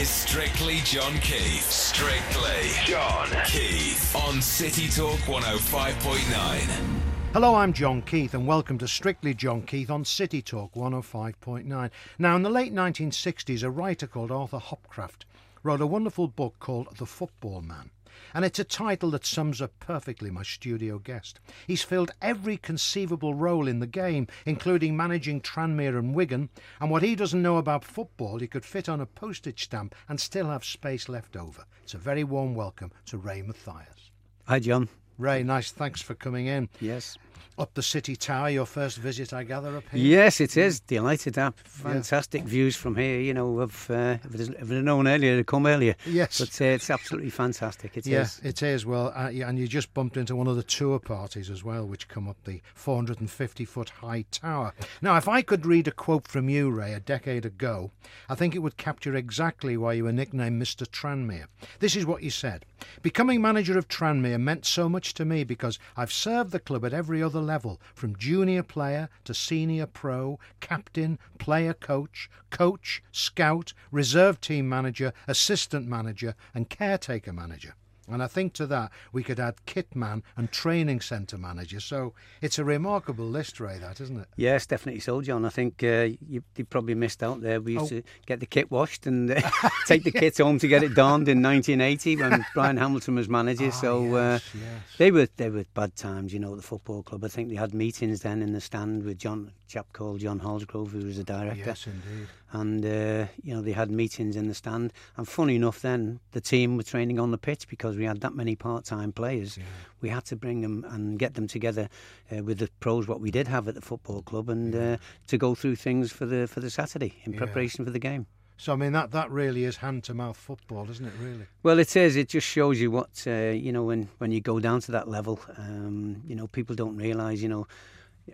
is Strictly John Keith. Strictly John Keith on City Talk 105.9. Hello, I'm John Keith, and welcome to Strictly John Keith on City Talk 105.9. Now, in the late 1960s, a writer called Arthur Hopcroft wrote a wonderful book called The Football Man. And it's a title that sums up perfectly my studio guest. He's filled every conceivable role in the game, including managing Tranmere and Wigan, and what he doesn't know about football he could fit on a postage stamp and still have space left over. It's a very warm welcome to Ray Mathias. Hi, John. Ray, nice. Thanks for coming in. Yes. Up the City Tower, your first visit, I gather, up here? Yes, it is. Delighted have fantastic yeah. views from here. You know, if, uh, if I'd known earlier, to come earlier. Yes. But uh, it's absolutely fantastic. It yeah, is. it is. Well, uh, yeah, and you just bumped into one of the tour parties as well, which come up the 450 foot high tower. Now, if I could read a quote from you, Ray, a decade ago, I think it would capture exactly why you were nicknamed Mr. Tranmere. This is what you said Becoming manager of Tranmere meant so much to me because I've served the club at every other level, from junior player to senior pro, captain, player coach, coach, scout, reserve team manager, assistant manager, and caretaker manager. And I think to that we could add kit man and training centre manager. So it's a remarkable list, Ray, that, isn't it? Yes, definitely so, John. I think uh, you, you, probably missed out there. We used oh. to get the kit washed and uh, take the kit home to get it donned in 1980 when Brian Hamilton was manager. Oh, so yes, uh, yes. they were they were bad times, you know, at the football club. I think they had meetings then in the stand with John, a chap called John Holsgrove, who was the director. Yes, indeed and uh, you know they had meetings in the stand. And funny enough, then the team were training on the pitch because we had that many part-time players. Yeah. We had to bring them and get them together uh, with the pros. What we did have at the football club, and yeah. uh, to go through things for the for the Saturday in yeah. preparation for the game. So I mean that that really is hand to mouth football, isn't it? Really. Well, it is. It just shows you what uh, you know when when you go down to that level. Um, you know, people don't realise. You know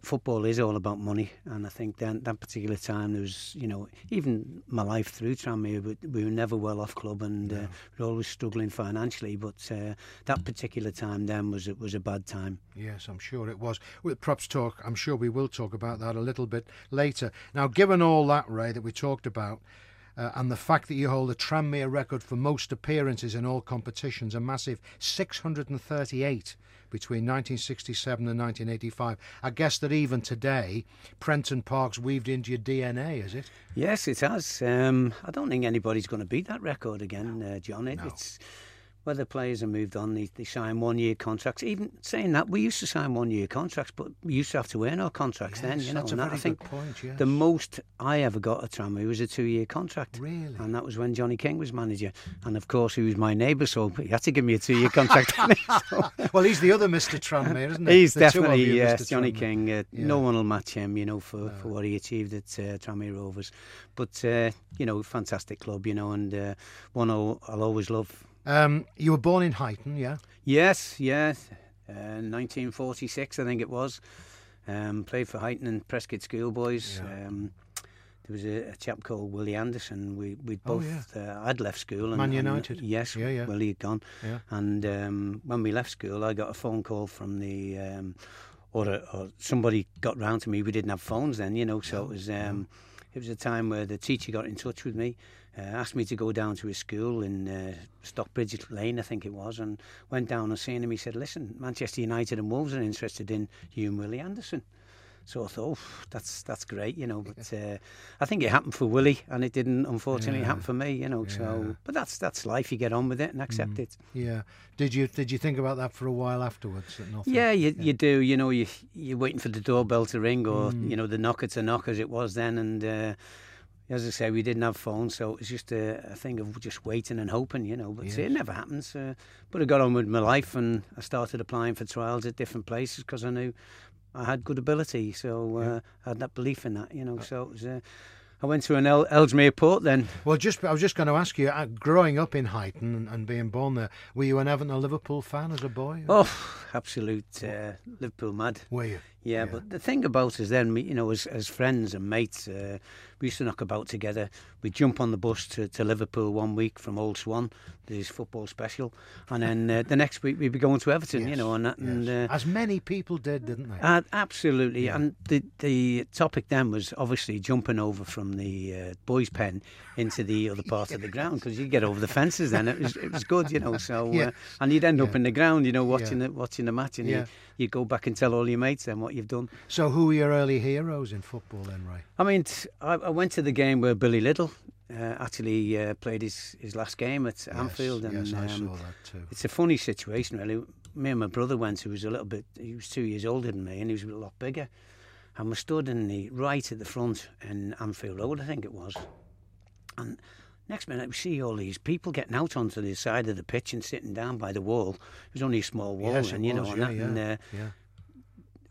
football is all about money, and I think then that particular time there was, you know, even my life through Tranmere, we, we were never well off club, and uh, we were always struggling financially. But uh, that particular time then was it was a bad time. Yes, I'm sure it was. With props talk, I'm sure we will talk about that a little bit later. Now, given all that, Ray, that we talked about. Uh, and the fact that you hold a Tranmere record for most appearances in all competitions, a massive 638 between 1967 and 1985. I guess that even today, Prenton Park's weaved into your DNA, is it? Yes, it has. Um, I don't think anybody's going to beat that record again, uh, John. It, no. It's whether players have moved on, they, they sign one year contracts. Even saying that, we used to sign one year contracts, but we used to have to earn our contracts yes, then. You know, that's and a that, very I think good point, yes. the most I ever got at Tranmere was a two year contract. Really? And that was when Johnny King was manager. And of course, he was my neighbour, so he had to give me a two year contract. well, he's the other Mr. Tranmere, isn't he? He's the definitely, you, yes, Mr. Johnny Tranmere. King. Uh, Yeah. No one will match him, you know, for, No. for what he achieved at uh, Tranmere Rovers. But, uh, you know, fantastic club, you know, and uh, one I'll, I'll always love. Um, you were born in Huyton, yeah? Yes, yes. Uh, 1946, I think it was. Um, played for Huyton and Prescot Schoolboys. Yeah. Um, there was a, a chap called Willie Anderson. We we both Oh, both uh, I'd left school. And, Man and, United. yes, Yeah, yeah. Willie had gone. Yeah. And um, when we left school, I got a phone call from the um, or, a, or somebody got round to me. We didn't have phones then, you know, so it was um, it was a time where the teacher got in touch with me, uh, asked me to go down to his school in uh, Stockbridge Lane, I think it was, and went down and seen him. He said, "Listen, Manchester United and Wolves are interested in you and Willie Anderson." So I thought, oh, that's that's great, you know. But uh, I think it happened for Willie, and it didn't, unfortunately, Yeah. happen for me, you know. Yeah. So, but that's that's life. You get on with it and accept Mm. it. Yeah. Did you did you think about that for a while afterwards? Yeah, you, you do. You know, you you're waiting for the doorbell to ring, or Mm. you know, the knocker to knock as it was then. And uh, as I say, we didn't have phones, so it was just a, a thing of just waiting and hoping, you know. But Yes. it never happens. Uh, but I got on with my life, and I started applying for trials at different places because I knew I had good ability. So uh, I had that belief in that, you know. So it was. Uh, I went to an El- Ellesmere port then. Well, just I was just going to ask you. Uh, growing up in Huyton and, and being born there, were you an Everton or Liverpool fan as a boy? Oh, absolute uh, Liverpool mad. Were you? Yeah, Yeah. but the thing about us then, you know, as, as friends and mates, uh, we used to knock about together. We'd jump on the bus to, to Liverpool one week from Old Swan, this football special, and then uh, the next week we'd be going to Everton, you know, and that, and yes. uh, As many people did, didn't they? absolutely. Yeah. And the the topic then was obviously jumping over from the uh, boys' pen into the other part of the ground because you'd get over the fences. Then it was it was good, you know. So uh, and you'd end up in the ground, you know, watching the watching the match, and you you go back and tell all your mates then what you've done. so, who were your early heroes in football then, Ray? I mean, t- I, I went to the game where Billy Liddell uh, actually uh, played his, his last game at Anfield, yes, and yes, I um, saw that too. it's a funny situation, really. Me and my brother went, who was a little bit, he was two years older than me, and he was a lot bigger. And we stood in the right at the front in Anfield Road, I think it was. And next minute, we see all these people getting out onto the side of the pitch and sitting down by the wall. It was only a small wall, yes, and you know, was, and, yeah, that, yeah, and uh, yeah.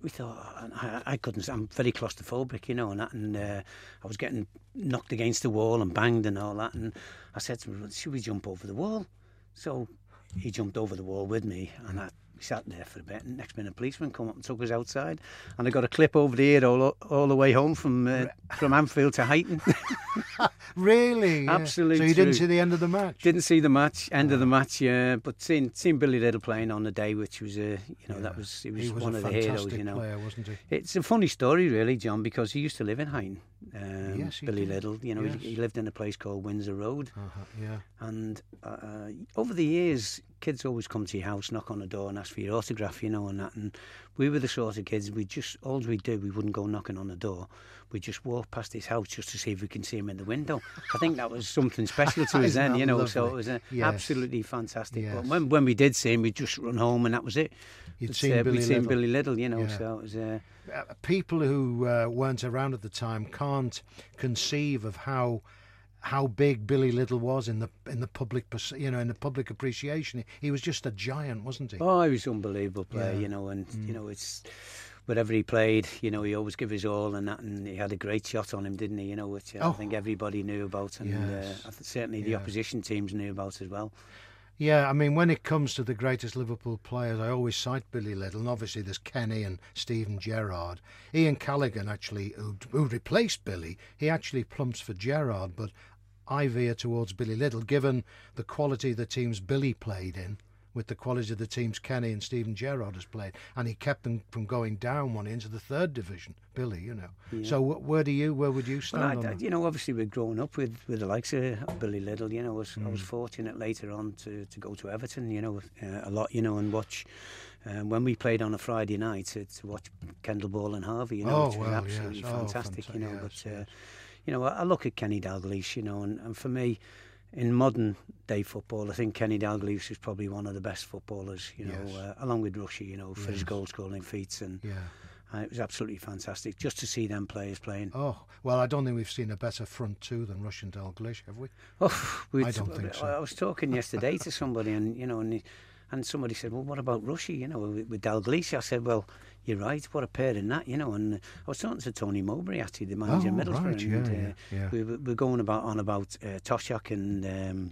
We thought I, I couldn't. I'm very claustrophobic, you know, and that, and uh, I was getting knocked against the wall and banged and all that. And I said to him, "Should we jump over the wall?" So he jumped over the wall with me, and I we sat there for a bit. And next minute, a policeman come up and took us outside, and I got a clip over the ear all all the way home from uh, from Anfield to Huyton. Really? yeah. Absolute So you didn't see the end of the match? Didn't see the match, end of the match, yeah. But seeing seeing Billy Liddell playing on the day, which was a, you know, that was he was, he was one of the heroes, you know. player, wasn't he? It's a funny story, really, John, because he used to live in Huyton. Um, Yes, Billy did. Liddell, you know, Yes. he, he lived in a place called Windsor Road. Uh-huh, yeah. And uh, over the years, kids always come to your house, knock on the door, and ask for your autograph, you know, and that. And we were the sort of kids we just all we do, we wouldn't go knocking on the door. We just walk past his house just to see if we can see him in the window. I think that was something special to us then, you know. So it was uh, Yes. absolutely fantastic. But when when we did see him, we just run home, and that was it. You'd It's, seen uh, Billy we'd seen Liddell. Billy Liddell, you know. Yeah. So it was. Uh, Uh, people who uh, weren't around at the time can't conceive of how how big Billy Liddell was in the in the public you know in the public appreciation. He was just a giant, wasn't he? Oh, he was an unbelievable player, Yeah. Mm. you know, and you know it's wherever he played, you know, he always gave his all and that, and he had a great shot on him, didn't he? You know, which uh, Oh. I think everybody knew about, and Yes. uh, certainly the Yeah. opposition teams knew about as well. Yeah, I mean, when it comes to the greatest Liverpool players, I always cite Billy Liddell, and obviously there's Kenny and Stephen Gerrard. Ian Callaghan actually, who, who replaced Billy, he actually plumps for Gerrard, but I veer towards Billy Little, given the quality of the teams Billy played in, with the quality of the teams Kenny and Stephen Gerrard has played, and he kept them from going down one into the third division. Billy, you know. Yeah. So where do you, where would you stand well, I, I, You know, obviously we've grown up with, with the likes of Billy Little. You know, I was, mm. I was hmm. fortunate later on to, to go to Everton. You know, uh, a lot. You know, and watch. Um, when we played on a Friday night to, to watch Kendall Ball and Harvey, you know, oh, which was well, absolutely yes. fantastic, oh, fantastic, you know. Yes, but, uh, yes. you know, I, I look at Kenny Dalglish, you know, and, and for me, in modern day football, I think Kenny Dalglish is probably one of the best footballers. You know, Yes. uh, along with Rushy, you know, for his goal scoring feats, and Yeah. uh, it was absolutely fantastic just to see them players playing. Oh, well, I don't think we've seen a better front two than Rush and Dalglish, have we? Oh, I don't think so. I was talking yesterday to somebody, and you know, and, and somebody said, "Well, what about Rushy, You know, with, with Dalglish?" I said, "Well, you're right. What a pair in that, you know." And I was talking to Tony Mowbray, actually, the manager Oh, of Middlesbrough, right, and yeah, uh, yeah. we were we're going about on about uh, Toshack and um,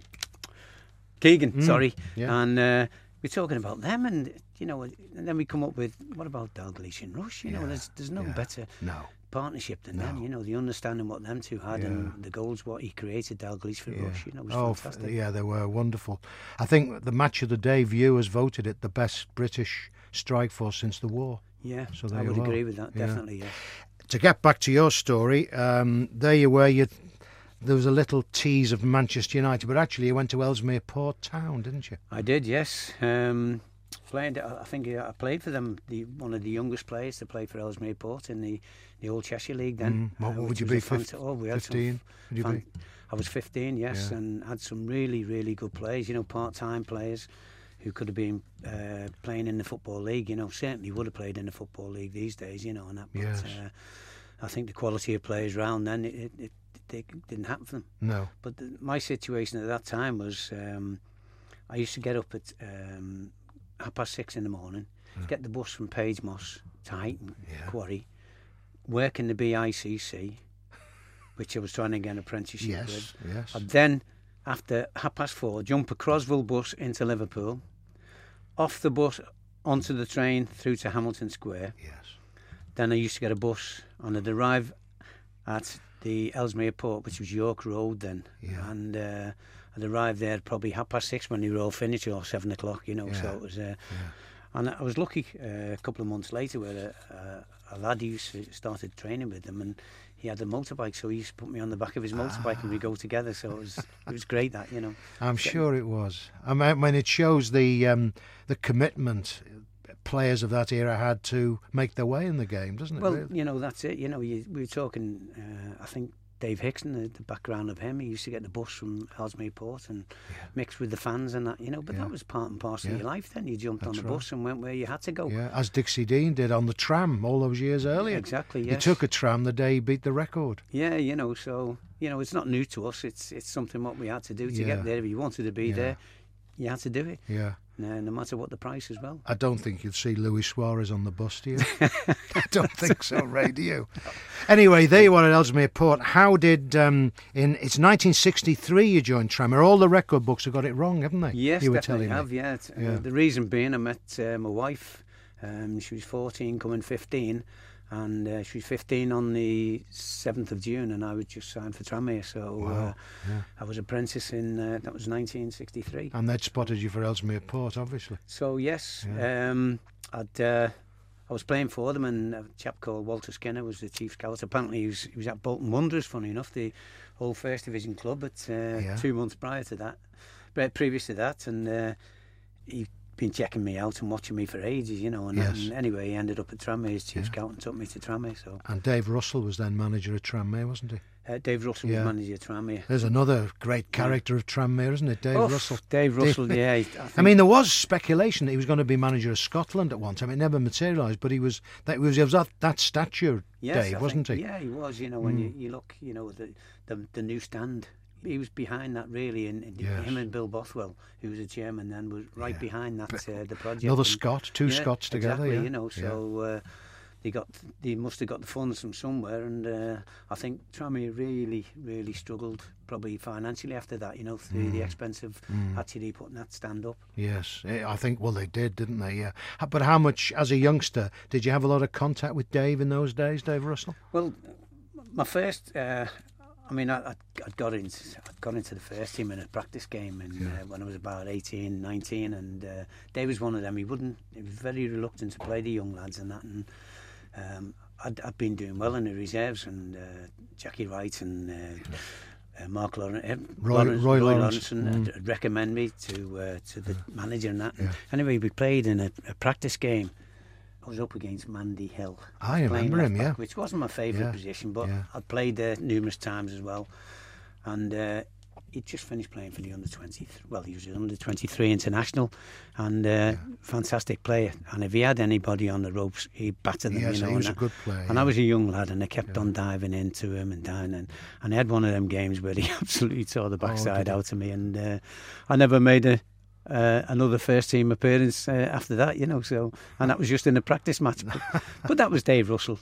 Keegan, sorry, yeah. and uh, we're talking about them, and you know, and then we come up with what about Dalglish and Rush? You know, there's there's no better No. partnership than them. You know, the understanding what them two had Yeah. and the goals what he created, Dalglish for Yeah. Rush. You know, was oh, fantastic. yeah, they were wonderful. I think the match of the day viewers voted it the best British strike force since the war. Yeah, So I would you are. agree with that. Definitely, yeah. To get back to your story, um, there you were. You, there was a little tease of Manchester United, but actually you went to Ellesmere Port Town, didn't you? I did, yes. Um, played, I think I played for them. The one of the youngest players to play for Ellesmere Port in the, the old Cheshire League. Then, Mm, what- uh, would you be, a fant- fif- oh, we had some 15? Would you be? I was 15, yes, Yeah. and had some really, really good players. You know, part-time players who could have been uh, playing in the football league. You know, certainly would have played in the football league these days. You know, and that. But, Yes. uh, I think the quality of players around then it, it, it, didn't happen for them. No. But the, my situation at that time was um, I used to get up at um, half past six in the morning, get the bus from Page Moss to Huyton Yeah. Quarry, work in the BICC, which I was trying to get an apprenticeship Yes. with. Yes. I'd then, after half past four, jump a Crosville bus into Liverpool, off the bus onto the train through to Hamilton Square, Yes. then I used to get a bus and I'd arrive at the Ellesmere Port, which was York Road then. Yeah. And uh, I'd arrive there probably half past six when they were all finished, or seven o'clock, you know. Yeah. So it was. Uh, And I was lucky uh, a couple of months later where a, a, a lad used to started training with them and he had a motorbike, so he used to put me on the back of his motorbike and we go together. So it was it was great that you know. I'm sure it was. I mean, when it shows the um, the commitment players of that era had to make their way in the game, doesn't it? Well, really? you know that's it. You know, you, we were talking. Uh, I think Dave Hickson, the, the background of him, he used to get the bus from Ellesmere Port and mix with the fans and that. You know, but Yeah. that was part and parcel Yeah. of your life. Then you jumped on the right. bus and went where you had to go. Yeah, as Dixie Dean did on the tram all those years earlier. Exactly. He took a tram the day he beat the record. Yeah, you know, so you know, it's not new to us. It's it's something what we had to do to Yeah. get there. If you wanted to be Yeah. there, you had to do it, Yeah. No, no matter what the price as well. I don't think you'd see Luis Suarez on the bus, do you? I don't think so, Ray, do you? Anyway, there you are at Ellesmere Port. How did, um, in it's 1963 you joined Tranmere. All the record books have got it wrong, haven't they? Yes, you were definitely telling have. me. Yeah. Uh, Yeah. the reason being, I met uh, my wife. Um, she was 14, coming 15, and uh, she was 15 on the 7th of June, and I was just signed for Tranmere. So Wow, uh, yeah. I was apprentice in uh, that was 1963. And they'd spotted you for Ellesmere Port, obviously. So yes, Yeah. um, I'd. Uh, I was playing for them, and a chap called Walter Skinner was the chief scout. Apparently, he was, he was at Bolton Wanderers. Funny enough, the old first division club. but uh, Yeah. two months prior to that, but previous to that, and uh, he'd been checking me out and watching me for ages, you know. And, Yes. and anyway, he ended up at Tranmere as chief Yeah. scout and took me to Tranmere. So And Dave Russell was then manager at Tranmere, wasn't he? uh, Dave Russell Yeah. was manager of Tranmere. There's another great character of Tranmere, isn't it? Dave Oh, Russell. Dave Russell, yeah. he- I, I mean, there was speculation that he was going to be manager of Scotland at one time. It never materialised, but he was that was, he was that, that stature, Yes, Dave, I wasn't think- he? Yeah, he was. You know, when you, you look, you know, the, the the new stand, he was behind that really, and, and Yes. him and Bill Bothwell, who was the chairman then, was right Yeah. behind that uh, the project. Another And- Scot, two yeah, Scots together. exactly, yeah. You know, so uh, they got they must have got the funds from somewhere, and uh, I think Tranmere really, really struggled probably financially after that. You know, through Hmm. the expense of actually putting that stand up. Yes, eh, I think. Well, they did, didn't they? Yeah. But how much, as a youngster, did you have a lot of contact with Dave in those days, Dave Russell? Well, my first, uh, I mean, I, I, I got into I got into the first team in a practice game, and yeah. uh, when I was about 18, 19, and uh, Dave was one of them. He wouldn't. He was very reluctant to play the young lads and that. And um, I'd, I'd been doing well in the reserves, and uh, Jackie Wright and. Uh, yeah. Uh, Mark Lawrence, uh, Roy, Lawrence, Roy, Roy Lawrence, Lawrence mm. recommend me to uh, to the yeah. manager and that. Yeah. Anyway, we played in a, a practice game, I was up against Mandy Hill. I was playing remember him, back, yeah. Which wasn't my favourite Yeah, position, but yeah. I'd played there numerous times as well. And uh, he'd just finished playing for the under 23. Well, he was an under 23 international and uh, fantastic player. And if he had anybody on the ropes, he'd batter them. Yes, you know, he was and a good player. and yeah. I was a young lad, and I kept on diving into him and down, and, and I had one of them games where he absolutely tore the backside Oh, out of me, and uh, I never made a uh, another first team appearance uh, after that, you know. So, and that was just in a practice match, but, but that was Dave Russell.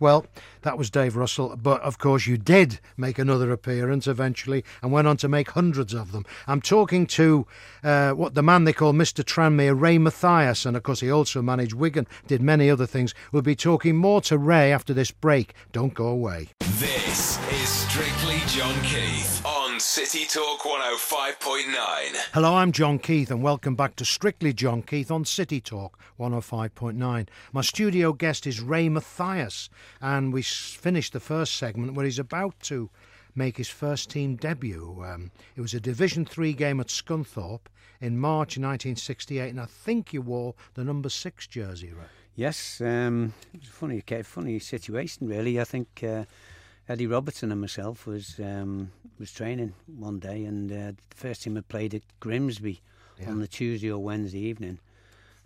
Well, that was Dave Russell, but of course you did make another appearance eventually and went on to make hundreds of them. I'm talking to uh, what the man they call Mr. Tranmere, Ray Mathias, and of course he also managed Wigan, did many other things. We'll be talking more to Ray after this break. Don't go away. This is Strictly John Keith on City Talk 105.9. Hello, I'm John Keith, and welcome back to Strictly John Keith on City Talk 105.9. My studio guest is Ray Mathias, and we s- finished the first segment where he's about to make his first team debut. Um, it was a Division Three game at Scunthorpe in March 1968, and I think you wore the number six jersey, Ray. Yes, um, it was a funny, funny situation really. I think uh, Eddie Robertson and myself was um, was training one day, and uh, the first team had played at Grimsby on the Tuesday or Wednesday evening,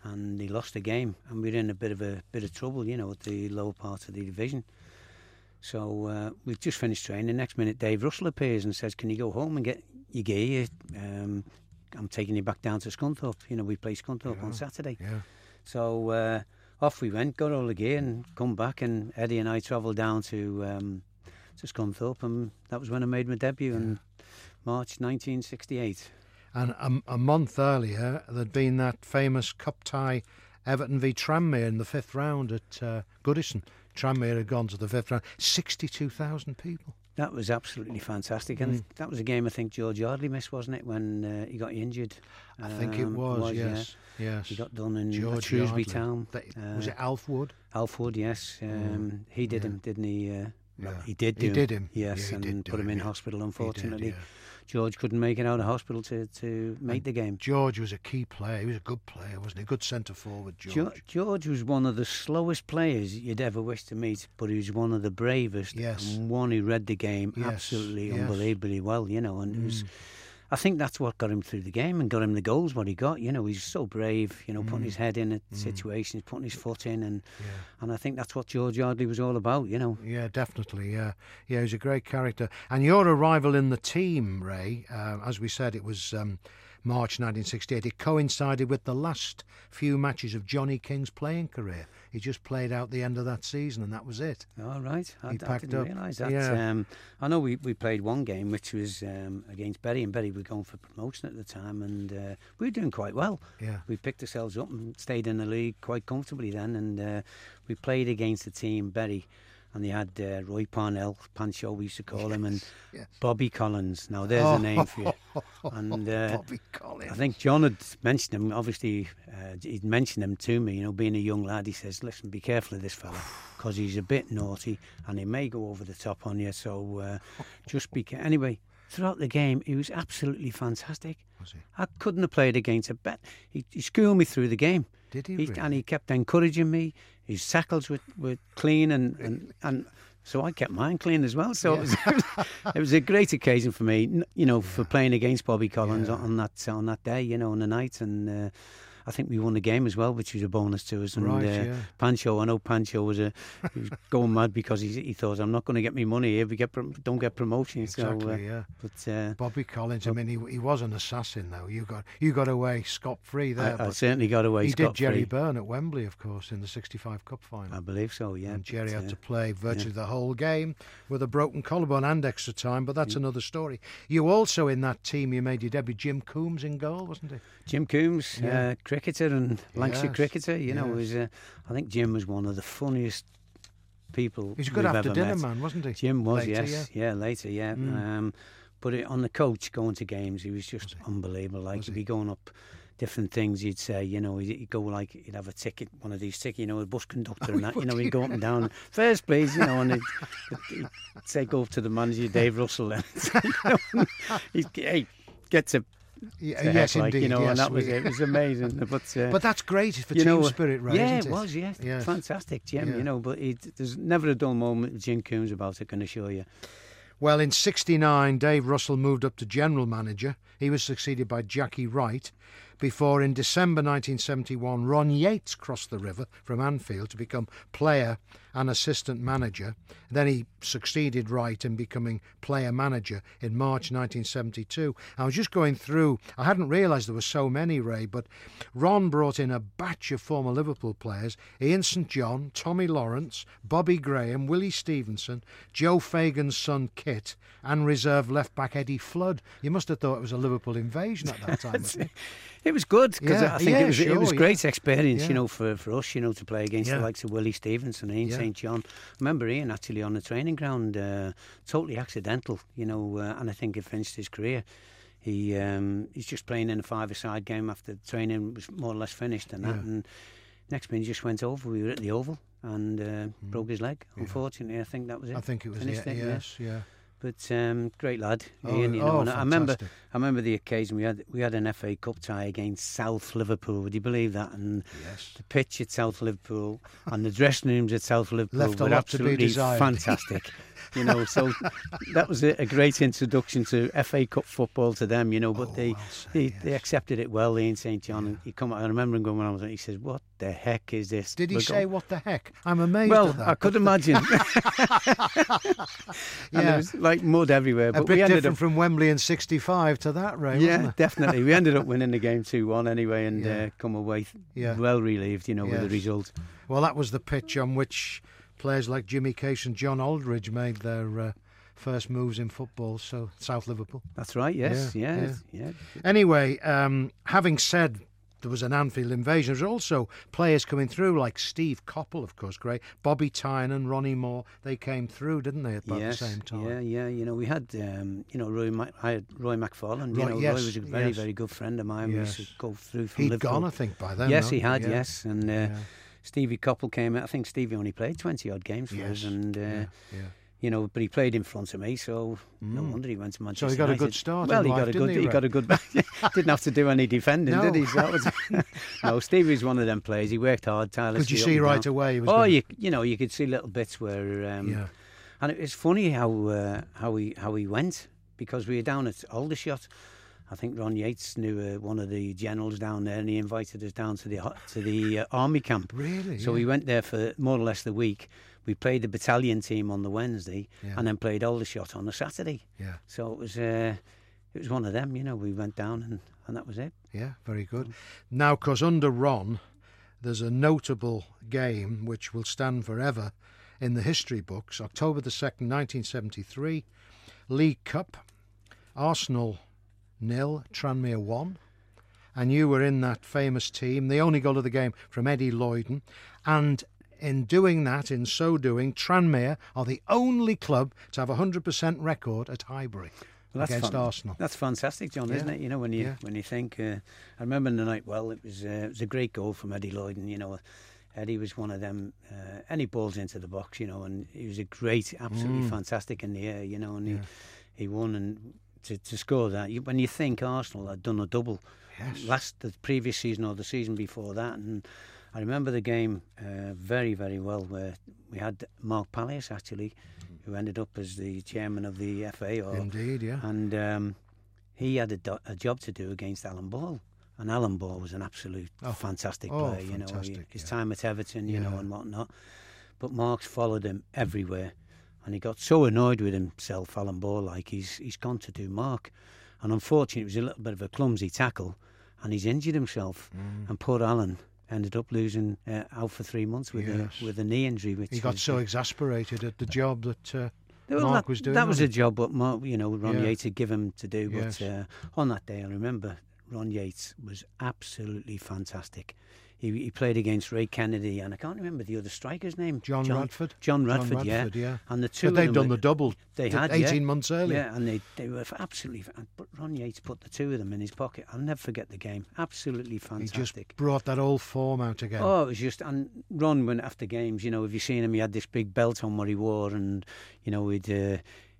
and they lost the game, and we were in a bit of a bit of trouble, you know, at the lower part of the division. So uh, we've just finished training. Next minute, Dave Russell appears and says, "Can you go home and get your gear? Um, I'm taking you back down to Scunthorpe. You know, we play Scunthorpe on Saturday." Yeah. So uh, off we went, got all the gear, and come back. And Eddie and I travelled down to um, to Scunthorpe, and that was when I made my debut in March 1968. And a, a month earlier, there'd been that famous cup tie Everton v Tranmere in the fifth round at uh, Goodison. Tranmere had gone to the fifth round. 62,000 people. That was absolutely fantastic, and Mm. that was a game I think George Yardley missed, wasn't it, when uh, he got injured? I think it Um, was, yeah. yes. Yes. He got done in George Shrewsbury. Town. That- was Uh, it Alf Wood? Alf Wood, yes. Um, he did yeah. him, didn't he? Uh, He did He do did him. Yes, Yeah, and put him him, in yeah. hospital, He did, unfortunately. yeah. George couldn't make it out of hospital to, to make the game. George was a key player. He was a good player, wasn't he? Good centre forward, George. George. George was one of the slowest players you'd ever wish to meet, but he was one of the bravest. Yes. And one who read the game Yes, absolutely yes. unbelievably well, you know. And it was, Mm. I think that's what got him through the game and got him the goals, what he got. You know, he's so brave, you know, Mm. putting his head in a situations, putting his foot in. And, Yeah. and I think that's what George Yardley was all about, you know. Yeah, definitely. Yeah, yeah, he's a great character. And your arrival in the team, Ray, uh, as we said, it was um, March 1968. It coincided with the last few matches of Johnny King's playing career. He just played out the end of that season, and that was it. All right, I, I didn't up. realise that. Yeah. Um, I know we, we played one game which was um, against Bury, and Bury were going for promotion at the time, and uh, we were doing quite well. Yeah. We picked ourselves up and stayed in the league quite comfortably then, and uh, we played against the team Bury, and they had uh, Roy Parnell, Pancho we used to call him, and yes. Bobby Collins. Now there's Oh. a name for you. And uh, Bobby Collins. I think John had mentioned him. Obviously, uh, he'd mentioned him to me. You know, being a young lad, he says, "Listen, be careful of this fella because he's a bit naughty and he may go over the top on you. So uh, just be careful." Anyway, throughout the game, he was absolutely fantastic. Was he? I couldn't have played against a bet. He, he schooled me through the game. Did he He- really? And he kept encouraging me. His tackles were, were clean and, and, and so I kept mine clean as well. So it, was, it was a great occasion for me, you know, for playing against Bobby Collins Yeah. on that on that day, you know, on the night. And uh, I think we won the game as well, which was a bonus to us. And Right, uh, yeah. Pancho, I know Pancho was a he was going mad because he, he thought I'm not going to get me money if we get don't get promotion. Exactly, So, uh, yeah. but uh, Bobby Collins. I mean, he, he was an assassin, though. You got you got away scot free there. I, I certainly got away. he did. Gerry Byrne at Wembley, of course, in the '65 Cup final. I believe so. Yeah. and Gerry but, had uh, to play virtually the whole game with a broken collarbone and extra time, but that's another story. You also in that team, you made your debut. Jim Cumbes in goal, wasn't he? Jim Cumbes, Yeah. uh, cricketer and Lancashire Yes, cricketer. You know, yes. was uh, I think Jim was one of the funniest people. He's a good after dinner met. man, wasn't he? Jim was, Later, yes, yeah. later, yeah. Mm. Um, but it, on the coach going to games, he was just Was unbelievable. Like Was he'd be going up. Different things he'd say, you know, he'd, he'd go like he'd have a ticket, one of these tickets, you know, a bus conductor and that, you know, he'd go up and down, first please, you know, and he'd, he'd say go up to the manager, Dave Russell, and you know, he'd hey, get to Yeah, yes, like, indeed. you know, yes, and that was it. It was amazing. But uh, But that's great for team know, spirit, right? yeah, isn't it was. Yes, Yes. fantastic, Jim. Yeah. You know, but it, there's never a dull moment with Jim Cumbes about it. Can assure you. Well, in '69, Dave Russell moved up to general manager. He was succeeded by Jackie Wright. Before, in December 1971, Ron Yeats crossed the river from Anfield to become player and assistant manager. Then he succeeded Wright in becoming player manager in March 1972. I was just going through, I hadn't realised there were so many, Ray, but Ron brought in a batch of former Liverpool players Ian St John, Tommy Lawrence, Bobby Graham, Willie Stevenson, Joe Fagan's son Kit, and reserve left back Eddie Flood. You must have thought it was a Liverpool invasion at that time. it? It was good because Yeah, I think yeah, it was it was sure, great experience, Yeah. you know, for, for us, you know, to play against the likes of Willie Stevenson, Ian. St John. I remember Ian actually on the training ground, uh, totally accidental, you know, uh, and I think it finished his career. He um, he's just playing in a five-a-side game after the training was more or less finished and that, Yeah. and next minute he just went over. We were at the Oval and uh, broke his leg. Unfortunately, I think that was it. Mm. I think it was it, yeah. yes, yeah. But um, great lad, Oh, Ian. You know, oh, I remember. I remember the occasion we had we had an FA Cup tie against South Liverpool. Would you believe that? And Yes. the pitch at South Liverpool and the dressing rooms at South Liverpool Left were lot to be absolutely fantastic. You know, so that was a, a great introduction to FA Cup football to them. You know, but Oh, they well said, they, they accepted it well. Ian St John, and he come. I remember him going when I was. He says, "What the heck is this?" Did he say, what the heck? I'm amazed Well, at that. I could imagine. and Yeah. was like mud everywhere. But A bit we ended different up from Wembley in 65 to that, Ray, yeah, definitely. We ended up winning the game 2 1 anyway and Yeah. uh, come away Yeah. well relieved, you know, with the result. Well, that was the pitch on which players like Jimmy Case and John Aldridge made their uh, first moves in football, so South Liverpool. That's right, yes, Yeah, yeah, yeah. Anyway, um, having said there was an Anfield invasion. There was also players coming through like Steve Coppell, of course, great. Bobby Tynan and Ronnie Moore. They came through, didn't they, at about yes, the same time? Yeah, yeah. You know, we had, um, you know, Roy, Mac- I had Roy McFarland. You Roy- know, yes, Roy was a very, yes. very good friend of mine. We used Yes. to go through from He'd Liverpool. gone, I think, by then. yes, no? he had. Yes, and uh, Yeah. Stevie Coppell came. out. I think Stevie only played twenty odd games for us, and uh, yeah, yeah. you know, but he played in front of me, so no Mm. wonder he went to Manchester. So he got a good United. start. Well, he life, got a good. He, He got a good. didn't have to do any defending, No. did he? So that was, no, Stevie's one of them players. He worked hard, tirelessly. Could you see right down. away? He was Oh, you you know you could see little bits where. Um, yeah. and it was funny how uh, how he how he went because we were down at Aldershot. I think Ron Yeats knew uh, one of the generals down there, and he invited us down to the to the uh, army camp. Really? So yeah. we went there for more or less the week. We played the battalion team on the Wednesday, Yeah. and then played Aldershot on the Saturday. Yeah. So it was uh, it was one of them. You know, we went down and, and that was it. Yeah, very good. Now, because under Ron, there's a notable game which will stand forever in the history books. October the 2nd, 1973, League Cup, Arsenal nil, Tranmere 1. And you were in that famous team, the only goal of the game from Eddie Loyden. And in doing that, in so doing, Tranmere are the only club to have a 100% record at Highbury Well, that's against fun. Arsenal. That's fantastic, John, isn't it? You know, when you Yeah. when you think. Uh, I remember in the night. Well, it was uh, it was a great goal from Eddie Loyden. You know, Eddie was one of them. Uh, any balls into the box, you know, and he was a great, absolutely Mm. fantastic in the air. You know, and Yeah. he he won and. To, to score that, you, when you think Arsenal had done a double Yes. last the previous season or the season before that, and I remember the game uh, very very well where we had Mark Palios actually, who ended up as the chairman of the FA or Indeed, yeah. and um, he had a, do- a job to do against Alan Ball. And Alan Ball was an absolute Oh. fantastic Oh, player, you know, his yeah. time at Everton, you know, Yeah. and whatnot. But Mark's followed him everywhere, and he got so annoyed with himself, Alan Ball, like he's he's gone to do Mark, and unfortunately, it was a little bit of a clumsy tackle, and he's injured himself, Mm. and poor Alan ended up losing uh, out for three months with Yes. a with a knee injury. Which He got was, so uh, exasperated at the job that uh, well, Mark that, was doing. That was a job what Mark, you know, Ron Yeah. Yeats had given him to do. Yes. But uh, on that day, I remember Ron Yeats was absolutely fantastic. He, he played against Ray Kennedy, and I can't remember the other striker's name. John, Radford. John Radford, John yeah. Radford, yeah. And the two But they'd done were- the double They had, 18 yeah. months earlier. Yeah, and they, they were absolutely. But Ron Yeats put the two of them in his pocket. I'll never forget the game. Absolutely He fantastic. just brought that old form out again. Oh, it was just and Ron went after games. You know, if you seen him, he had this big belt on what he wore, and you know he'd uh,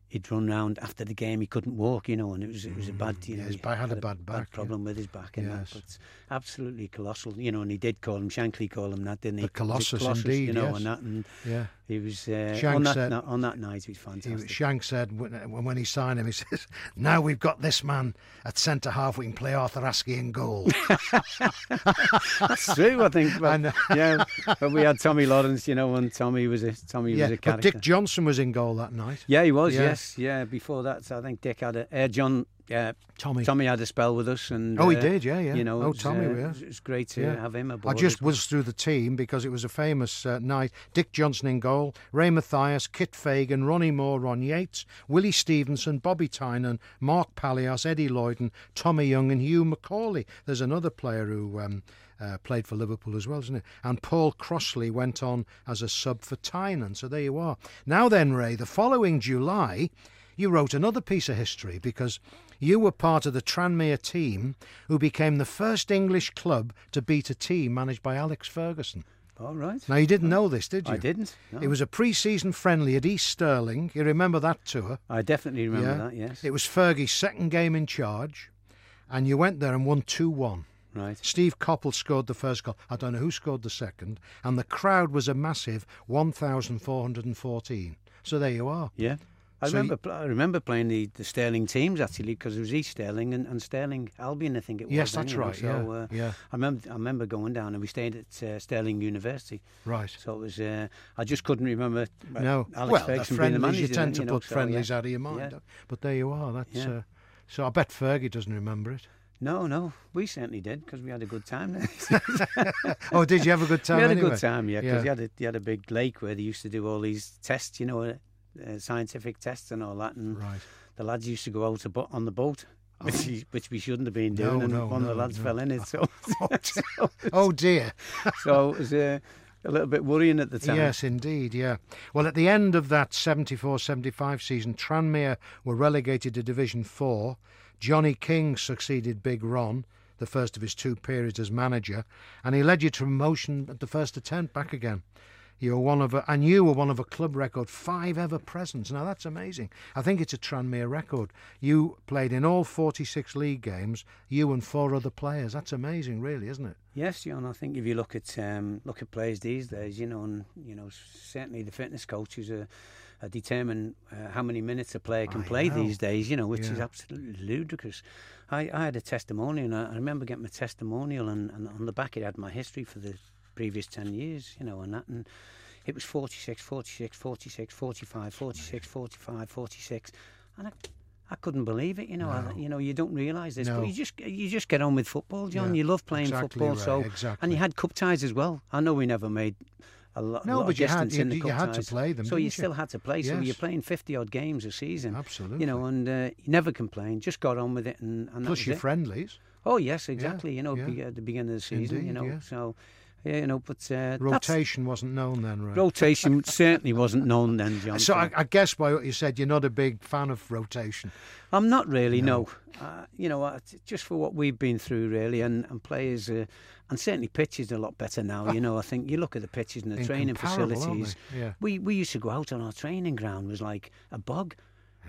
he'd run round after the game. He couldn't walk, you know, and it was it was a bad, you Mm, yeah, his he back had a bad back, yeah. problem with his back and Yes. that. But absolutely colossal, you know. And he did call him Shankly, call him that, didn't he? The Colossus, it indeed, you know, yes. and that, and yeah. he was uh, on that said- on that night. He was He, fantastic. Shank said when, when he signed him, he says, "Now we've got this man at centre half. We can play Arthur Askey in goal." That's true, I think. But, I yeah, but we had Tommy Lawrence, you know, and Tommy was a Tommy yeah, was a but. Dick Johnson was in goal that night. Yeah, he was. Yeah. Yes, yeah. Before that, so I think Dick had a uh, John. Uh, Tommy. Tommy had a spell with us, and Oh, he uh, did, yeah, yeah. You know, Oh, was, Tommy, uh, yeah. it was- it was great to Yeah. have him I just as well. whizzed through the team because it was a famous uh, night. Dick Johnson in goal, Ray Mathias, Kit Fagan, Ronnie Moore, Ron Yeats, Willie Stevenson, Bobby Tynan, Mark Palios, Eddie Loyden, Tommy Young, and Hugh McAuley. There's another player who um, uh, played for Liverpool as well, isn't it? And Paul Crossley went on as a sub for Tynan. So there you are. Now then, Ray, the following July, you wrote another piece of history because you were part of the Tranmere team who became the first English club to beat a team managed by Alex Ferguson. All right. Now, you didn't know this, did you? I didn't. no. It was a pre season friendly at East Stirling. You remember that tour? I definitely remember yeah. that. Yes. It was Fergie's second game in charge, and you went there and won 2 1. right. Steve Coppell scored the first goal. I don't know who scored the second, and the crowd was a massive 1,414. So there you are. Yeah. I So remember. pl- I remember playing the, the Stirling teams actually because it was East Stirling and, and Stirling Albion. I think it was. Yes, that's you know, right. So, yeah, uh, yeah, I remember. I remember going down and we stayed at uh, Stirling University. right. So it was. Uh, I just couldn't remember. uh, No, Alex well, the Ferguson being the friendlies, you tend to know, put so, friendlies yeah. out of your mind. Yeah. But there you are. That's Yeah. uh, so. I bet Fergie doesn't remember it. No, no, we certainly did because we had a good time there. Oh, did you have a good time? we had anyway? a good time, yeah, because Yeah. you had a you had a big lake where they used to do all these tests, you know, uh, scientific tests and all that, and Right. the lads used to go out a bo- on the boat which, he, which we shouldn't have been doing, No, and no, one of the lads no. fell in it. So, Oh dear. so it was uh, a little bit worrying at the time. Yes, indeed, yeah. Well, at the end of that 74 75 season, Tranmere were relegated to Division 4. Johnny King succeeded Big Ron, the first of his two periods as manager, and he led you to promotion at the first attempt back again. You were one of a, and you were one of a club record five ever presents. Now that's amazing. I think it's a Tranmere record. You played in all 46 league games. You and four other players. That's amazing, really, isn't it? Yes, John. I think if you look at um, look at players these days, you know, and you know, certainly the fitness coaches are, are determine uh, how many minutes a player can I play know. these days. You know, which is absolutely ludicrous. I, I had a testimonial, and I I remember getting my testimonial, and, and on the back it had my history for the previous ten years. You know, and that, and it was 46, 46, 46, 45, 46, 45, 46, and I. I couldn't believe it, you know. I, you know, you don't realise this, No. but you just you just get on with football, John. Yeah, you love playing exactly football, right, so exactly. and you had cup ties as well. I know we never made a lot, No, but of you had- you- in the you cup had to play them, so you you? still had to play. So Yes. you're playing 50 odd games a season. Absolutely. You know, and uh, you never complained. Just got on with it, and, and Plus your it. friendlies. Oh yes, exactly. you know, yeah. at the beginning of the season. you know, yeah. so yeah, you know, but uh, Rotation wasn't known then, right? rotation certainly wasn't known then, John. So I, I guess by what you said, you're not a big fan of rotation. I'm not really, no. Uh, you know, uh, just for what we've been through, really, and, and players, uh, and certainly pitches are a lot better now. You know, I think you look at the pitches and the training facilities. Yeah. We we used to go out on our training ground was like a bog.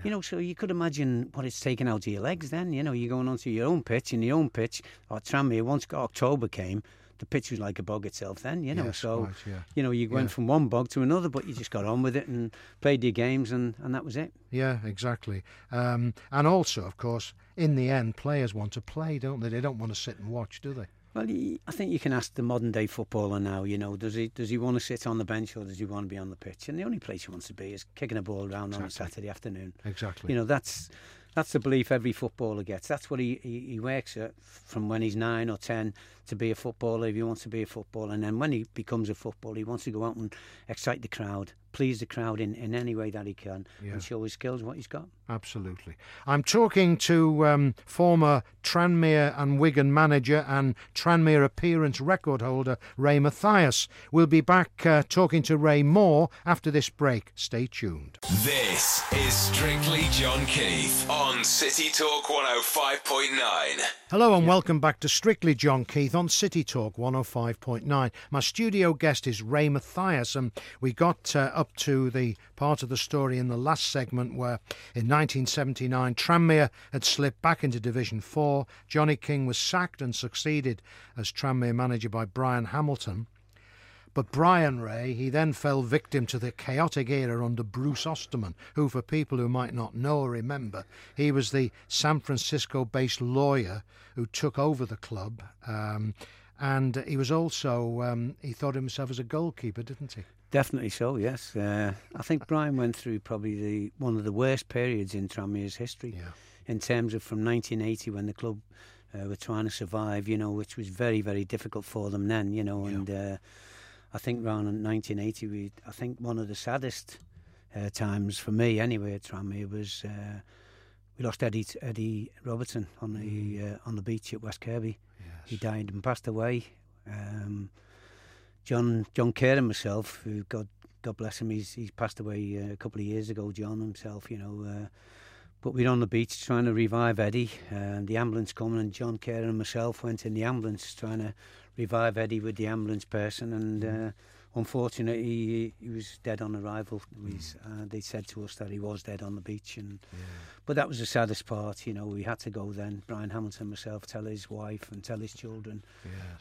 You know, so you could imagine what it's taken out of your legs. Then you know you're going onto your own pitch, and your own pitch. Or Tranmere, once October came, the pitch was like a bog itself. Then you know, Yes, so yeah. you know you went Yeah. from one bog to another, but you just got on with it and played your games, and, and that was it. Yeah, exactly. Um, and also, of course, in the end, players want to play, don't they? They don't want to sit and watch, do they? Well, I think you can ask the modern day footballer now. You know, does he does he want to sit on the bench or does he want to be on the pitch? And the only place he wants to be is kicking a ball around on a Saturday afternoon. Exactly. You know, that's that's the belief every footballer gets. That's what he, he, he works at from when he's nine or ten to be a footballer. If he wants to be a footballer, and then when he becomes a footballer, he wants to go out and excite the crowd, please the crowd in, in any way that he can, Yeah. and show his skills, what he's got. Absolutely. I'm talking to um, former Tranmere and Wigan manager and Tranmere appearance record holder Ray Mathias. We'll be back uh, talking to Ray more after this break. Stay tuned. This is Strictly John Keith on City Talk 105.9. Hello and welcome back to Strictly John Keith on City Talk 105.9. My studio guest is Ray Mathias, and we got uh, up to the part of the story in the last segment where in 1979 Tranmere had slipped back into Division 4. Johnny King was sacked and succeeded as Tranmere manager by Brian Hamilton. But Brian Ray, he then fell victim to the chaotic era under Bruce Osterman, who, for people who might not know or remember, he was the San Francisco based lawyer who took over the club. Um, and he was also, um, he thought of himself as a goalkeeper, didn't he? Definitely so, yes. Uh, I think Brian went through probably the one of the worst periods in Tranmere's history Yeah. in terms of from 1980 when the club uh, were trying to survive, you know, which was very, very difficult for them then, you know. And uh, I think around 1980, we, I think one of the saddest uh, times for me anyway at Tranmere was uh, we lost Eddie Eddie Robertson on the uh, on the beach at West Kirby. Yes. He died and passed away. Um, John John Kerr and myself, who God God bless him, he's he's passed away uh, a couple of years ago. John himself, you know. Uh, but we're on the beach trying to revive Eddie. And the ambulance coming, and John Kerr and myself went in the ambulance trying to revive Eddie with the ambulance person. And uh, unfortunately, he, he was dead on arrival. We, uh, they said to us that he was dead on the beach. And but that was the saddest part. You know, we had to go then. Brian Hamilton, myself, tell his wife and tell his children,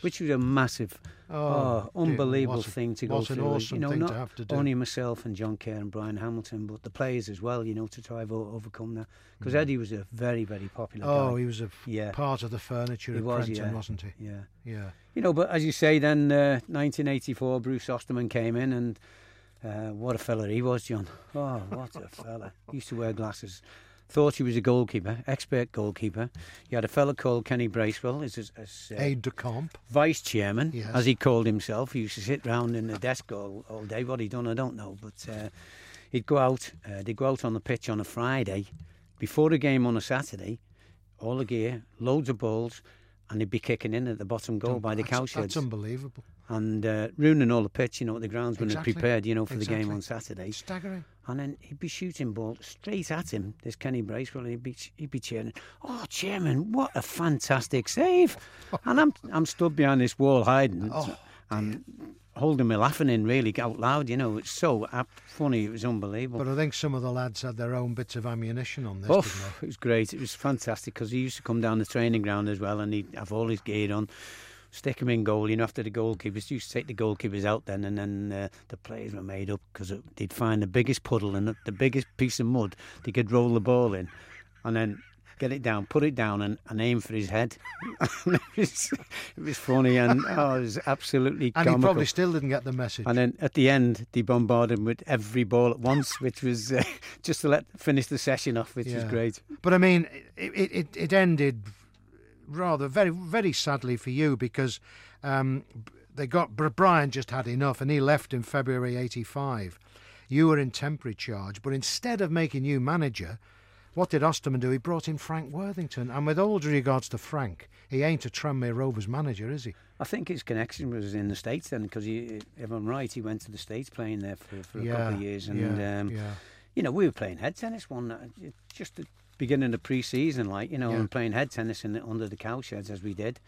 which was a massive, oh, dear, unbelievable thing to go an through. awesome you know, not have to do. only myself and John Kerr and Brian Hamilton, but the players as well. You know, to try to overcome that because Eddie was a very, very popular Mm. Oh, guy. he was a Yeah. part of the furniture He at was, Prenton, yeah. wasn't he? yeah. Yeah. You know, but as you say, then uh, 1984, Bruce Osterman came in, and uh, what a fella he was, John. Oh, what a fella! Used to wear glasses. Thought he was a goalkeeper, expert goalkeeper. You had a fella called Kenny Bracewell as, as, as uh, Aide de camp. vice chairman, Yes. as he called himself. He used to sit round in the desk all, all day. What he done, I don't know. But uh, he'd go out. Uh, they'd go out on the pitch on a Friday, before the game on a Saturday, all the gear, loads of balls, and he'd be kicking in at the bottom goal by the that's, cowsheds. That's unbelievable. And uh, ruining all the pitch, you know, the groundsman Exactly. had prepared, you know, for Exactly. the game on Saturday. Staggering. And then he'd be shooting ball straight at him, this Kenny Bracewell, and he'd be, he'd be cheering, Oh, Chairman, what a fantastic save. and I'm, I'm stood behind this wall hiding Oh, and holding me laughing in really out loud, you know. It's so ap- funny, it was unbelievable. But I think some of the lads had their own bits of ammunition on this, Oh, it was great. It was fantastic because he used to come down the training ground as well, and he'd have all his gear on, stick him in goal. You know, after the goalkeepers used to take the goalkeepers out then, and then uh, the players were made up because they'd find the biggest puddle and the, the biggest piece of mud they could roll the ball in, and then. Get it down, put it down, and, and aim for his head. it, was, it was funny, and oh, it was absolutely And he probably still didn't get the message. And then at the end, they bombarded him with every ball at once, which was uh, just to let finish the session off, which was great. But I mean, it, it, it, it ended rather very very sadly for you because um, they got Brian just had enough and he left in February '85. You were in temporary charge, but instead of making you manager, what did Osterman do? He brought in Frank Worthington, and with all due regards to Frank, he ain't a Tranmere Rovers manager, is he? I think his connection was in the States then, because if I'm right, he went to the States playing there for, for a couple of years. And, yeah, um, yeah. you know, we were playing head tennis one night, just the beginning of pre season, like, you know, Yeah. and playing head tennis in the, under the cowsheds as we did.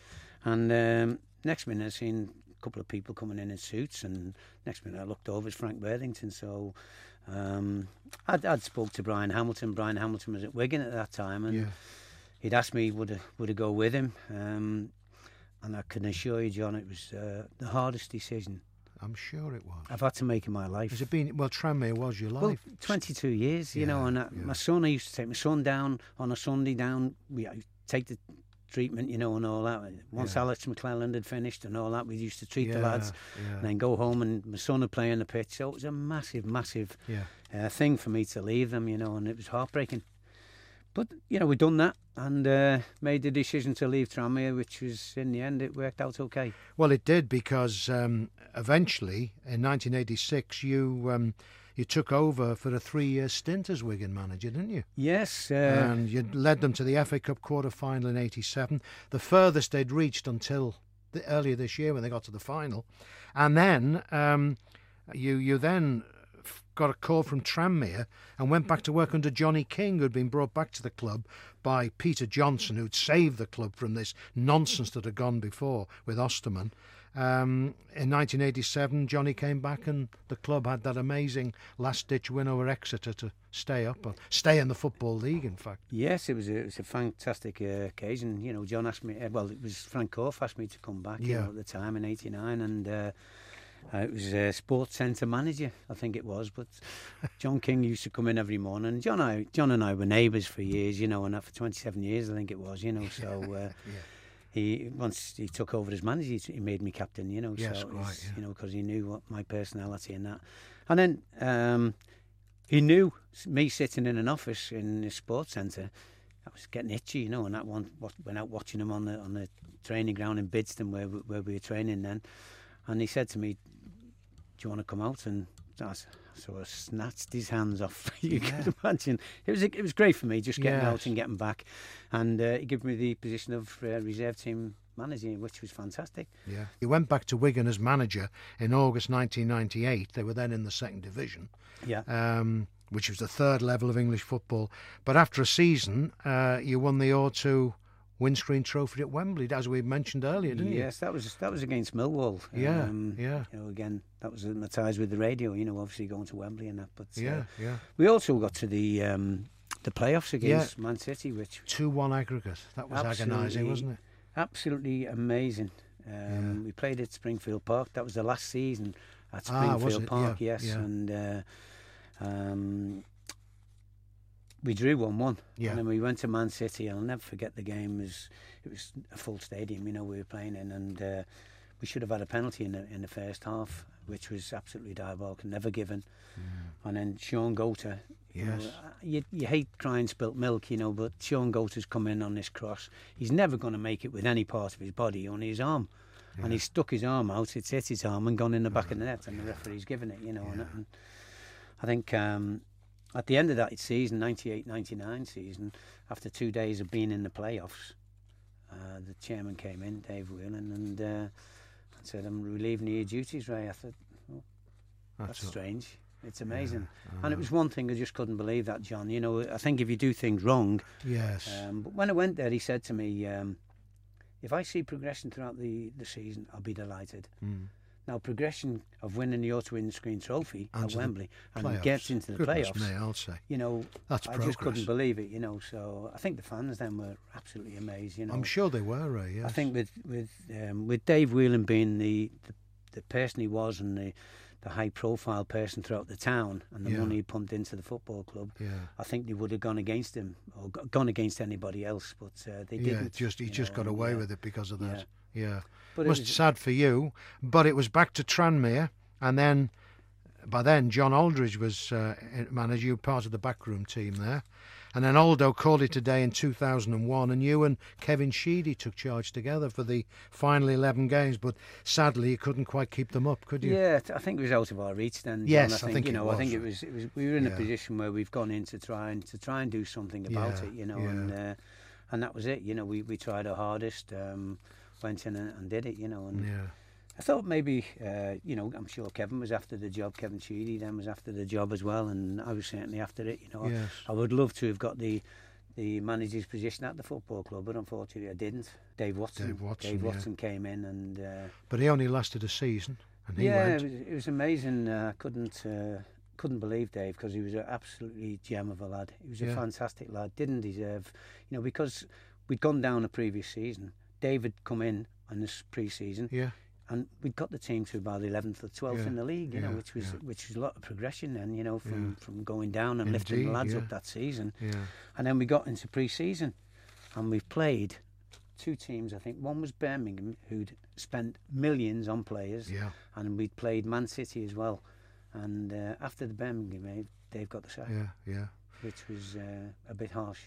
And um, next minute, I seen a couple of people coming in in suits, and next minute, I looked over, it's Frank Worthington. So um, I'd, I'd spoke to Brian Hamilton. Brian Hamilton was at Wigan at that time, and yeah. he'd asked me would I, would I go with him. Um, and I can assure you, John, it was uh, the hardest decision I'm sure it was. I've had to make in my life. Has it been well? Tranmere was your life. Well, life. 22 years, you know, and uh, yeah. my son, I used to take my son down on a Sunday down. We I'd take the treatment, you know, and all that. Once Yeah. Alex McClelland had finished and all that, we used to treat the lads yeah. and then go home and my son would play on the pitch. So it was a massive, massive Yeah. uh, thing for me to leave them, you know, and it was heartbreaking. But, you know, we'd done that and uh, made the decision to leave Tranmere, which was, in the end, it worked out okay. Well, it did because um, eventually, in 1986, you um, you took over for a three-year stint as Wigan manager, didn't you? Yes. Uh, and you led them to the FA Cup quarter-final in '87, the furthest they'd reached until the, earlier this year when they got to the final, and then um, you you then got a call from Tranmere and went back to work under Johnny King, who'd been brought back to the club by Peter Johnson, who'd saved the club from this nonsense that had gone before with Osterman. Um, in 1987, Johnny came back, and the club had that amazing last-ditch win over Exeter to stay up, or stay in the football league. In fact, Yes, it was a, it was a fantastic uh, occasion. You know, John asked me. Uh, well, it was Frank Corfe asked me to come back. You Yeah. know, at the time in '89, and uh, uh, it was a sports centre manager, I think it was. But John King used to come in every morning. John, I, John and I were neighbours for years. You know, and that for 27 years, I think it was. You know, so. Uh, He once he took over as manager, he, he made me captain. You know, Yes, so quite, yeah. you know because he knew what my personality and that. And then um, he knew me sitting in an office in the sports centre. I was getting itchy, you know, and that one went out watching him on the on the training ground in Bidston where where we were training then, and he said to me, "Do you want to come out?" And I s- sort of snatched his hands off. you Yeah. can imagine. It was it was great for me just getting Yes. out and getting back, and uh, he gave me the position of uh, reserve team manager, which was fantastic. Yeah. He went back to Wigan as manager in August 1998. They were then in the second division, Yeah. um, which was the third level of English football. But after a season, uh, you won the Auto windscreen trophy at Wembley, as we mentioned earlier, didn't yes, that was that was against Millwall. Yeah, um, yeah. You know, again, that was my ties with the radio. You know, obviously going to Wembley and that. But you? uh, Yeah, yeah. we also got to the um, the playoffs against Man City, which 2 1 aggregate. That was agonising, wasn't it? absolutely amazing. Um, We played at Springfield Park. That was the last season at Ah, Springfield it? Park. Yeah, yes, yeah. and uh, um, we drew one-one. Yeah. And then we went to Man City. I'll never forget the game. It was it was a full stadium. You know, we were playing in, and uh, we should have had a penalty in the in the first half, which was absolutely diabolical, never given. And then Shaun Goater. you know, Mm. Yes. uh, you, you hate crying spilt milk, you know, but Shaun Goater's come in on this cross. He's never going to make it with any part of his body, only his arm. And he stuck his arm out, it's hit his arm and gone in the back of the net, and the referee's given it, you know. And, and I think um, at the end of that season, 98-99 season, after two days of being in the playoffs, uh, the chairman came in, Dave Whelan, and uh, said, "I'm relieving your duties, Ray." I thought, oh, "That's, that's strange." It's amazing, yeah, and it was one thing I just couldn't believe that, John. You know, I think if you do things wrong, yes. Um, but when I went there, he said to me, um, "If I see progression throughout the the season, I'll be delighted." Mm. Now, progression of winning the Auto Windscreen Trophy and at Wembley and gets into the Goodness playoffs. Me, I'll say. You know, That's I progress. just couldn't believe it. You know, so I think the fans then were absolutely amazed. You know, I'm sure they were, Ray. Yes. I think with with um, with Dave Whelan being the, the the person he was and the the high profile person throughout the town and the Yeah. money he pumped into the football club, Yeah. I think they would have gone against him or gone against anybody else, but uh, they Yeah, didn't. just he just know, got away with it because of that. Yeah. But it Must was- be sad for you, but it was back to Tranmere, and then by then John Aldridge was uh, manager. You were part of the backroom team there, and then Aldo called it a day in 2001, and you and Kevin Sheedy took charge together for the final 11 games. But sadly, you couldn't quite keep them up, could you? Yeah, I think it was out of our reach then. Yes, I I think, think you it know. I think it was, it was. We were in a position where we've gone in to try and to try and do something about Yeah, it, you know, yeah. and uh, and that was it. You know, we, we tried our hardest, um, went in and, and did it, you know, and Yeah. I thought maybe, uh, you know, I'm sure Kevin was after the job. Kevin Sheedy then was after the job as well, and I was certainly after it. You know, Yes. I would love to have got the the manager's position at the football club, but unfortunately I didn't. Dave Watson. Dave Watson, Dave yeah. Came in and. Uh, But he only lasted a season, and he yeah, went. it was, it was amazing. Uh, I couldn't uh, couldn't believe Dave because he was an absolutely gem of a lad. He was a fantastic lad. Didn't deserve, you know, because we'd gone down the previous season. David come in on this pre-season, Yeah. and we'd got the team to about the eleventh or twelfth Yeah, in the league. You know, which was which was a lot of progression then. You know, from from going down and lifting the lads up that season. Yeah. And then we got into pre-season, and we've played two teams. I think one was Birmingham, who'd spent millions on players Yeah. and we'd played Man City as well. And uh, after the Birmingham game, they've got the sack, Yeah. Yeah. which was uh, a bit harsh.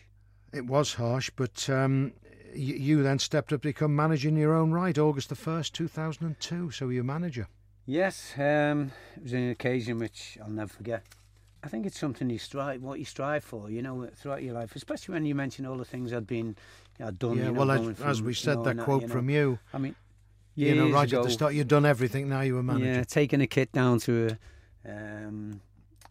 It was harsh, but um, you, you then stepped up to become manager in your own right, August the 1st, 2002. So you're manager. Yes, um, it was an occasion which I'll never forget. I think it's something you strive, what you strive for, you know, throughout your life, especially when you mention all the things I'd been, I'd done. yeah, you know, well, going as, as from, we you said, know, that quote you know. from you, I mean, you know, right at the start, you'd done everything, now you're a manager. Yeah, taking a kit down to a, um,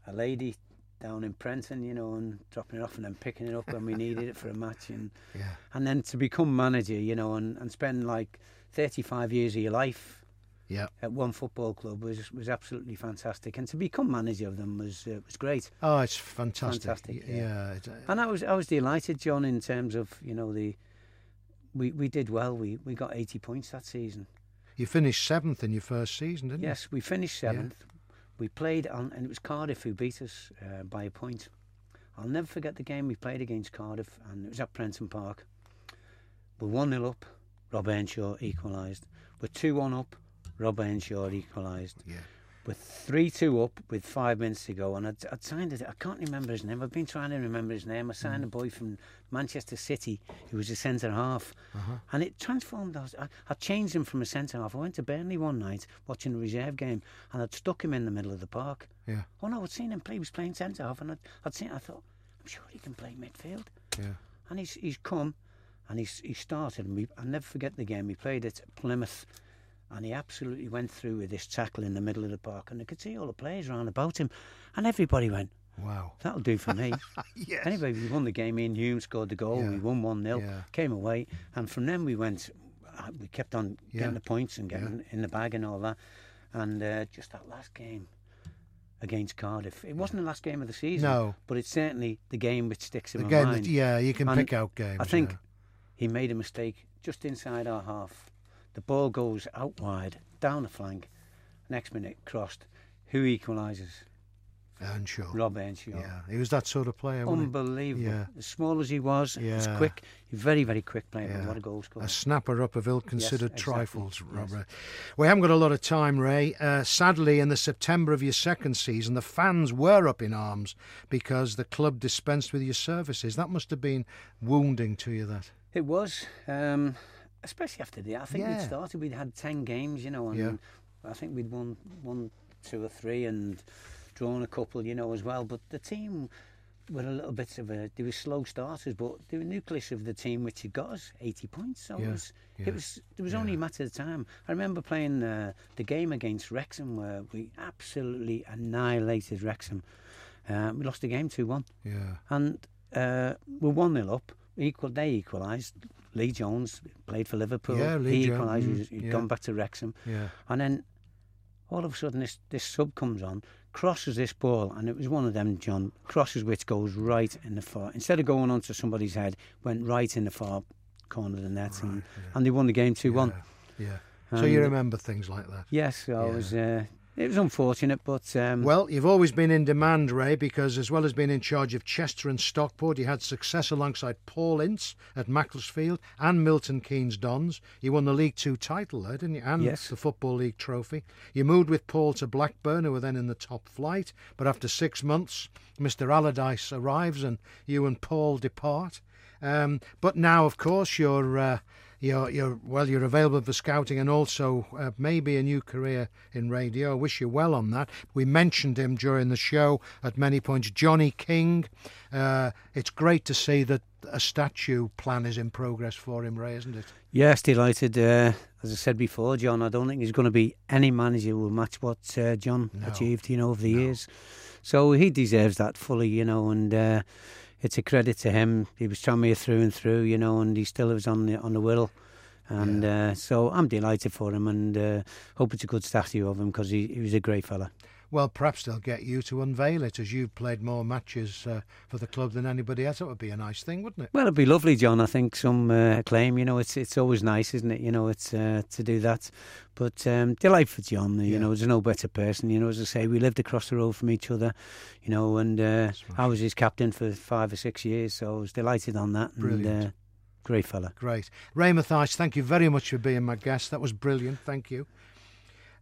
a lady down in Prenton, you know, and dropping it off and then picking it up when we needed it for a match, and Yeah. and then to become manager, you know, and, and spend like 35 years of your life Yeah. at one football club was was absolutely fantastic, and to become manager of them was uh, was great. Oh, it's fantastic. Fantastic, yeah. Yeah. uh, And I was I was delighted, John, in terms of you know the we we did well. We we got 80 points that season. you finished seventh in your first season, didn't you? Yes, we finished seventh. We played on, and it was Cardiff who beat us uh, by a point. I'll never forget the game we played against Cardiff, and it was at Prenton Park. We're 1 0 up, Rob Earnshaw equalised. We're 2 1 up, Rob Earnshaw equalised. Yeah. We're 3 2 up with five minutes to go, and I'd, I'd signed it. I can't remember his name. I've been trying to remember his name. I signed a boy from Manchester City who was a centre half. Uh-huh. And it transformed us. I, I changed him from a centre half. I went to Burnley one night watching a reserve game and I'd stuck him in the middle of the park. Yeah. Oh no, I'd seen him play. He was playing centre half and I'd, I'd seen I thought, I'm sure he can play midfield. Yeah. And he's, he's come and he's, he started. And we, I'll never forget the game. We played at Plymouth and he absolutely went through with this tackle in the middle of the park. And I could see all the players around about him. And everybody went, Wow. that'll do for me. Yes. Anyway, we won the game. Iain Hume scored the goal. Yeah. We won 1 0, Yeah. came away. And from then we went, uh, we kept on Yeah. getting the points and getting in the bag and all that. And uh, just that last game against Cardiff, it wasn't the last game of the season. No. But it's certainly the game which sticks in The my game mind. that, yeah, you can And pick out games. I think he made a mistake just inside our half. The ball goes out wide, down the flank. Next minute, crossed. Who equalises? Earnshaw. Rob Earnshaw. Yeah, he was that sort of player. Unbelievable. Yeah. As small as he was, as quick, very, very quick player. Yeah. What a goal scorer. A snapper up of ill-considered exactly. trifles, Yes. Robert. We haven't got a lot of time, Ray. Uh, sadly, in the September of your second season, the fans were up in arms because the club dispensed with your services. That must have been wounding to you. That. It was, um, especially after the. I think Yeah. we'd started. We'd had ten games, you know, and Yeah. I think we'd won one, two or three, and drawn a couple, you know, as well. But the team were a little bit of a they were slow starters, but the nucleus of the team which had got us 80 points. So Yeah, it was it was it was only a matter of time. I remember playing uh, the game against Wrexham where we absolutely annihilated Wrexham. Uh, we lost the game two one, Yeah. and uh, we're one 0 up. Equal, they equalised. Lee Jones played for Liverpool. Yeah, Lee he equalised. mm, he'd yeah. gone back to Wrexham. Yeah. And then all of a sudden, this, this sub comes on, crosses this ball, and it was one of them, John, crosses which goes right in the far. Instead of going onto somebody's head, went right in the far corner of the net, and, and they won the game 2 1. Yeah. yeah. So you remember things like that. Yes, Yeah. was. Uh, it was unfortunate, but um, Well, you've always been in demand, Ray, because as well as being in charge of Chester and Stockport, you had success alongside Paul Ince at Macclesfield and Milton Keynes Dons. You won the League Two title there, didn't you? And Yes. the Football League trophy. You moved with Paul to Blackburn, who were then in the top flight. But after six months, Mr. Allardyce arrives and you and Paul depart. Um, but now, of course, you're. Uh, you're, you're well. You're available for scouting and also uh, maybe a new career in radio. I wish you well on that. We mentioned him during the show at many points. Johnny King. Uh, it's great to see that a statue plan is in progress for him, Ray, isn't it? yes, delighted. Uh, as I said before, John, I don't think there's going to be any manager who will match what uh, John No. achieved, you know, over the years. So he deserves that fully, you know, and uh, it's a credit to him. He was Tranmere through and through, you know, and he still lives on the on the Wirral. And uh, so I'm delighted for him, and uh, hope it's a good statue of him because he, he was a great fella. Well, perhaps they'll get you to unveil it as you've played more matches uh, for the club than anybody else. That would be a nice thing, wouldn't it? Well, it'd be lovely, John. I think some uh, acclaim. You know, it's it's always nice, isn't it? You know, it's uh, to do that. But um, delight for John. You Yeah. know, there's no better person. You know, as I say, we lived across the road from each other. You know, and uh, I was his captain for five or six years, so I was delighted on that. Brilliant. And, uh, great fella. Great. Ray Mathias, thank you very much for being my guest. That was brilliant. Thank you.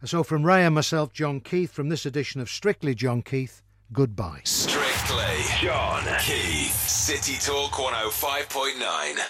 So, from Ray and myself, John Keith, from this edition of Strictly John Keith, goodbye. Strictly John Keith. City Talk 105.9.